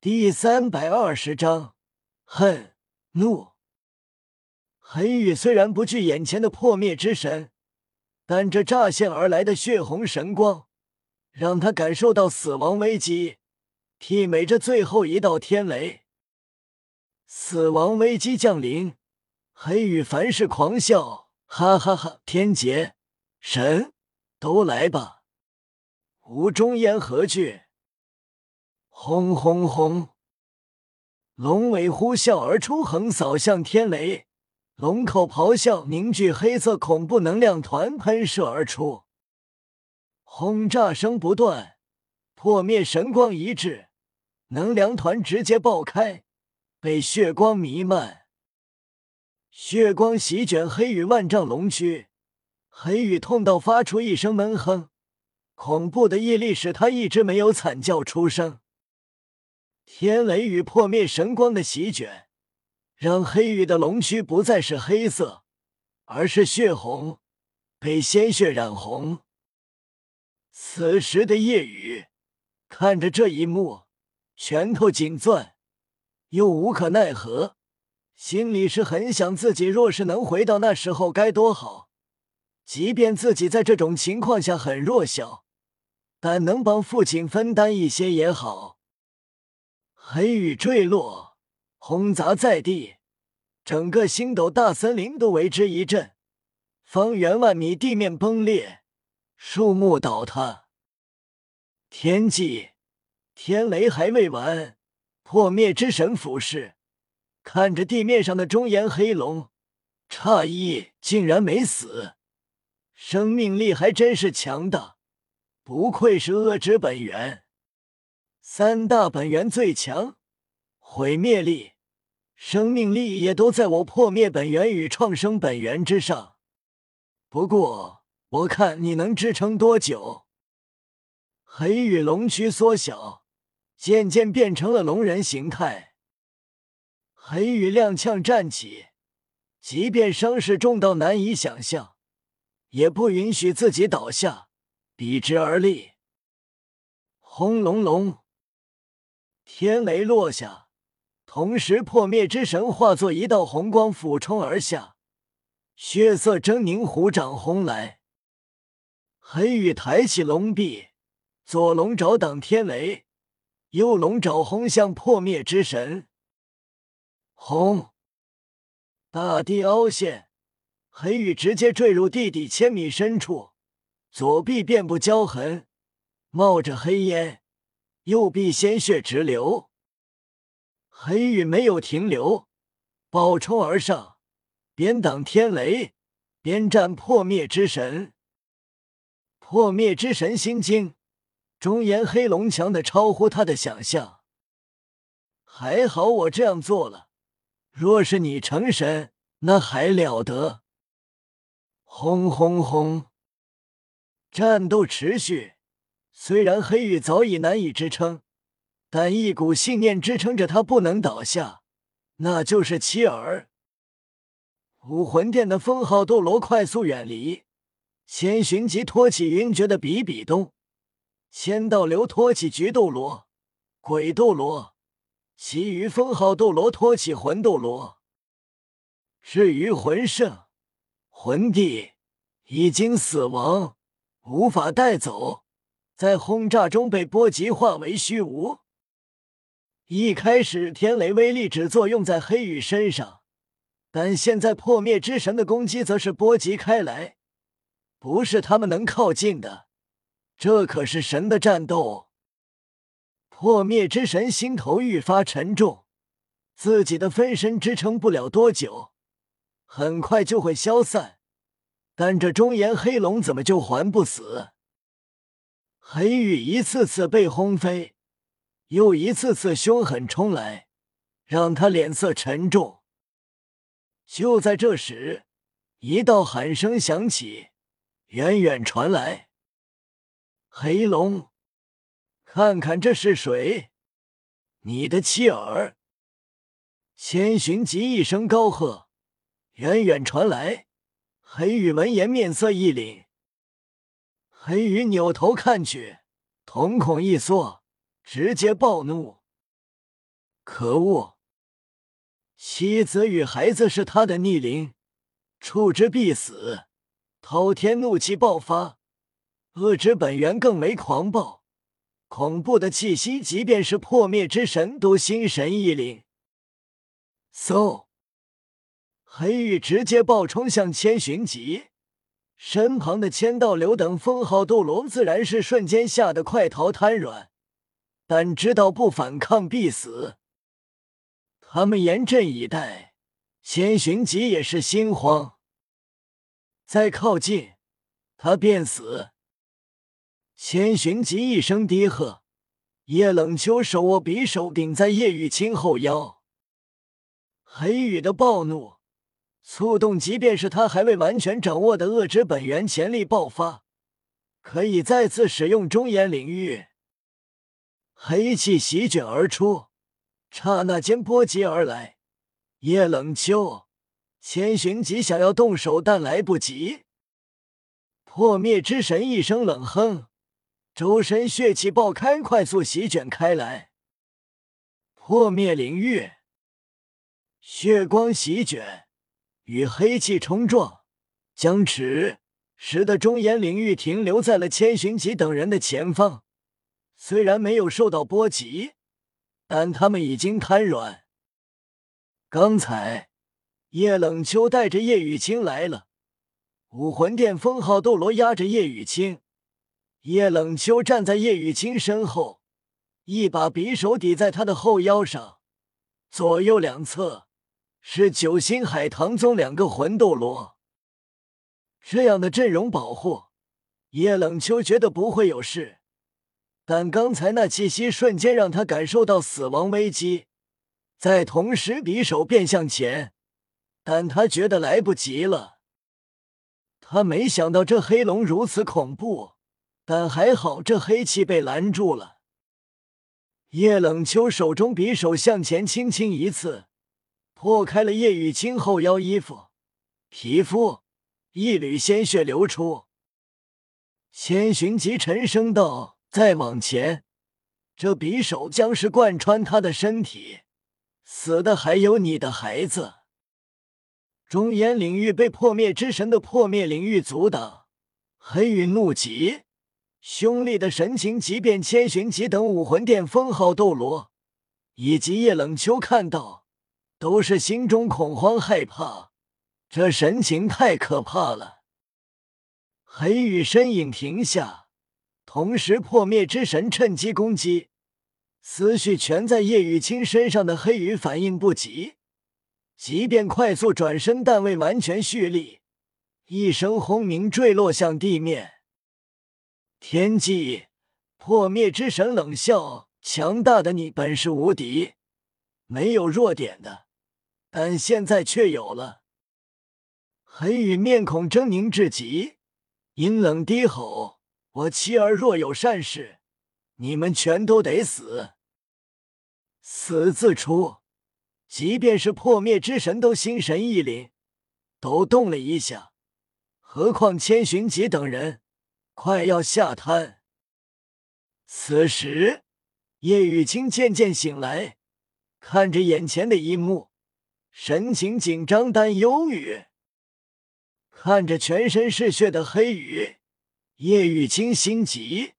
第三百二十章恨怒。黑羽虽然不惧眼前的破灭之神，但这乍现而来的血红神光，让他感受到死亡危机，媲美着最后一道天雷。死亡危机降临，黑羽凡事狂笑，哈哈哈！天劫神都来吧，无中焉何惧？轰轰轰！龙尾呼啸而出，横扫向天雷。龙口咆哮，凝聚黑色恐怖能量团喷射而出，轰炸声不断。破灭神光一至，能量团直接爆开，被血光弥漫。血光席卷黑羽万丈龙躯，黑羽痛到发出一声闷哼，恐怖的毅力使他一直没有惨叫出声。天雷与破灭神光的席卷，让黑羽的龙躯不再是黑色，而是血红，被鲜血染红。此时的夜雨看着这一幕，拳头紧攥，又无可奈何，心里是很想自己若是能回到那时候该多好。即便自己在这种情况下很弱小，但能帮父亲分担一些也好。黑雨坠落，轰砸在地，整个星斗大森林都为之一震，方圆万米地面崩裂，树木倒塌。天际，天雷还未完，破灭之神俯视，看着地面上的中炎黑龙，诧异竟然没死，生命力还真是强大，不愧是恶之本源。三大本源最强，毁灭力、生命力也都在我破灭本源与创生本源之上。不过，我看你能支撑多久？黑羽龙躯缩小，渐渐变成了龙人形态。黑羽踉跄站起，即便伤势重到难以想象，也不允许自己倒下，笔直而立。轰隆隆！天雷落下，同时破灭之神化作一道红光俯冲而下，血色狰狞虎掌轰来。黑羽抬起龙臂，左龙爪挡天雷，右龙爪轰向破灭之神。轰！大地凹陷，黑羽直接坠入地底千米深处，左臂遍布焦痕，冒着黑烟。右臂鲜血直流，黑羽没有停留，暴冲而上，边挡天雷，边战破灭之神。破灭之神心惊，中言黑龙强的超乎他的想象。还好我这样做了，若是你成神，那还了得！轰轰轰，战斗持续。虽然黑羽早已难以支撑，但一股信念支撑着他不能倒下，那就是妻儿。武魂殿的封号斗罗快速远离，千寻疾托起云谲的比比东，千道流托起菊斗罗、鬼斗罗，其余封号斗罗托起魂斗罗。至于魂圣、魂帝已经死亡，无法带走。在轰炸中被波及，化为虚无。一开始，天雷威力只作用在黑羽身上，但现在破灭之神的攻击则是波及开来，不是他们能靠近的。这可是神的战斗。破灭之神心头愈发沉重，自己的分身支撑不了多久，很快就会消散。但这中炎黑龙怎么就还不死？黑羽一次次被轰飞，又一次次凶狠冲来，让他脸色沉重。就在这时，一道喊声响起，远远传来：“黑龙，看看这是谁？你的妻儿！”千寻疾一声高喝，远远传来。黑羽闻言，面色一凛。黑羽扭头看去，瞳孔一缩，直接暴怒。可恶！妻子与孩子是他的逆鳞，触之必死。滔天怒气爆发，恶之本源更为狂暴，恐怖的气息，即便是破灭之神都心神一凛。嗖！黑羽直接暴冲向千寻疾，身旁的千道流等封号斗罗自然是瞬间吓得快逃瘫软，但知道不反抗必死。他们严阵以待，千寻疾也是心慌。再靠近，他便死。千寻疾一声低喝，叶冷秋手握匕首顶在叶雨清后腰。黑羽的暴怒促动，即便是他还未完全掌握的恶之本源潜力爆发，可以再次使用中炎领域。黑气席卷而出。刹那间波及而来，叶冷秋、千寻疾想要动手，但来不及。破灭之神一声冷哼，周身血气爆开，快速席卷开来。破灭领域，血光席卷，与黑气冲撞，僵持，使得中炎领域停留在了千寻疾等人的前方。虽然没有受到波及。但他们已经瘫软。刚才叶冷秋带着叶雨清来了，武魂殿封号斗罗压着叶雨清，叶冷秋站在叶雨清身后，一把匕首抵在他的后腰上，左右两侧是九星海棠宗两个魂斗罗。这样的阵容保护，叶冷秋觉得不会有事。但刚才那气息瞬间让他感受到死亡危机，在同时匕首便向前，但他觉得来不及了。他没想到这黑龙如此恐怖，但还好这黑气被拦住了。叶冷秋手中匕首向前轻轻一刺，破开了叶雨清后腰衣服，皮肤一缕鲜血流出。千寻疾沉声道。再往前，这匕首将是贯穿他的身体，死的还有你的孩子。中炎领域被破灭之神的破灭领域阻挡，黑云怒极，凶厉的神情，即便千寻疾等武魂殿封号斗罗以及叶冷秋看到，都是心中恐慌害怕。这神情太可怕了。黑羽身影停下。同时，破灭之神趁机攻击，思绪全在叶雨清身上的黑羽反应不及，即便快速转身，但未完全蓄力，一声轰鸣坠落向地面。天际，破灭之神冷笑：“强大的你本是无敌，没有弱点的，但现在却有了。”黑羽面孔狰狞至极，阴冷低吼。我妻儿若有善事，你们全都得死。死字出，即便是破灭之神都心神一凛，都动了一下，何况千寻疾等人，快要吓瘫。此时，叶雨清渐渐醒来，看着眼前的一幕，神情紧张但忧郁，看着全身是血的黑羽。叶雨清心急，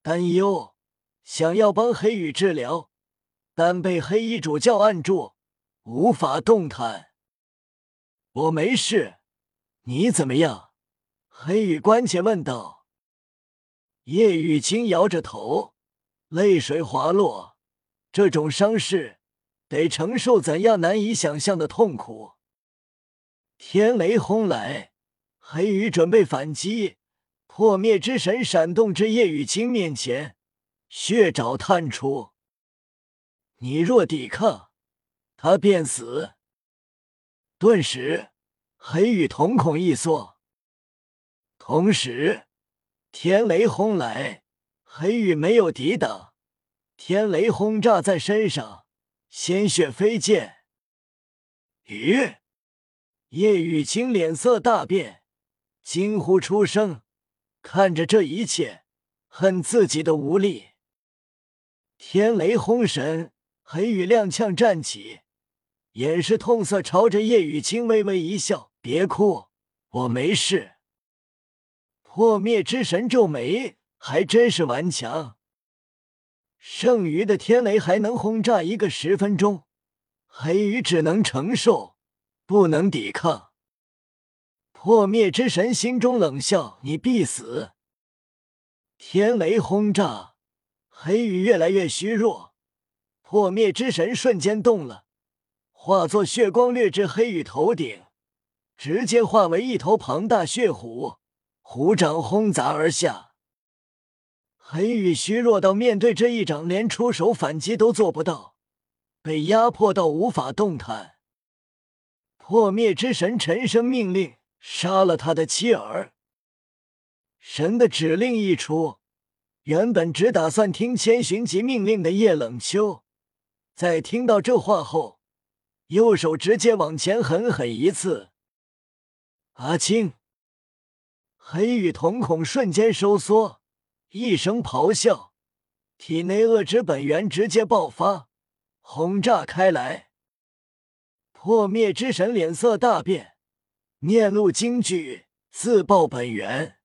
担忧，想要帮黑羽治疗，但被黑衣主教按住，无法动弹。我没事，你怎么样？黑羽关切问道。叶雨清摇着头，泪水滑落。这种伤势得承受怎样难以想象的痛苦？天雷轰来，黑羽准备反击。破灭之神闪动至叶雨清面前，血爪探出。你若抵抗，他便死。顿时，黑羽瞳孔一缩，同时天雷轰来，黑羽没有抵挡，天雷轰炸在身上，鲜血飞溅。咦！叶雨晴脸色大变，惊呼出声。看着这一切，恨自己的无力。天雷轰神，黑羽踉跄站起，掩饰痛色，朝着叶雨晴微微一笑：“别哭，我没事。”破灭之神皱眉，还真是顽强。剩余的天雷还能轰炸一个十分钟，黑羽只能承受，不能抵抗。破灭之神心中冷笑：“你必死。”天雷轰炸，黑羽越来越虚弱。破灭之神瞬间动了，化作血光掠至黑羽头顶，直接化为一头庞大血虎，虎掌轰砸而下。黑羽虚弱到面对这一掌，连出手反击都做不到，被压迫到无法动弹。破灭之神沉声命令：“杀了他的妻儿。”神的指令一出，原本只打算听千寻疾命令的叶冷秋，在听到这话后，右手直接往前狠狠一刺。阿青，黑羽瞳孔瞬间收缩，一声咆哮，体内恶之本源直接爆发，轰炸开来。破灭之神脸色大变，面露惊惧，自爆本源。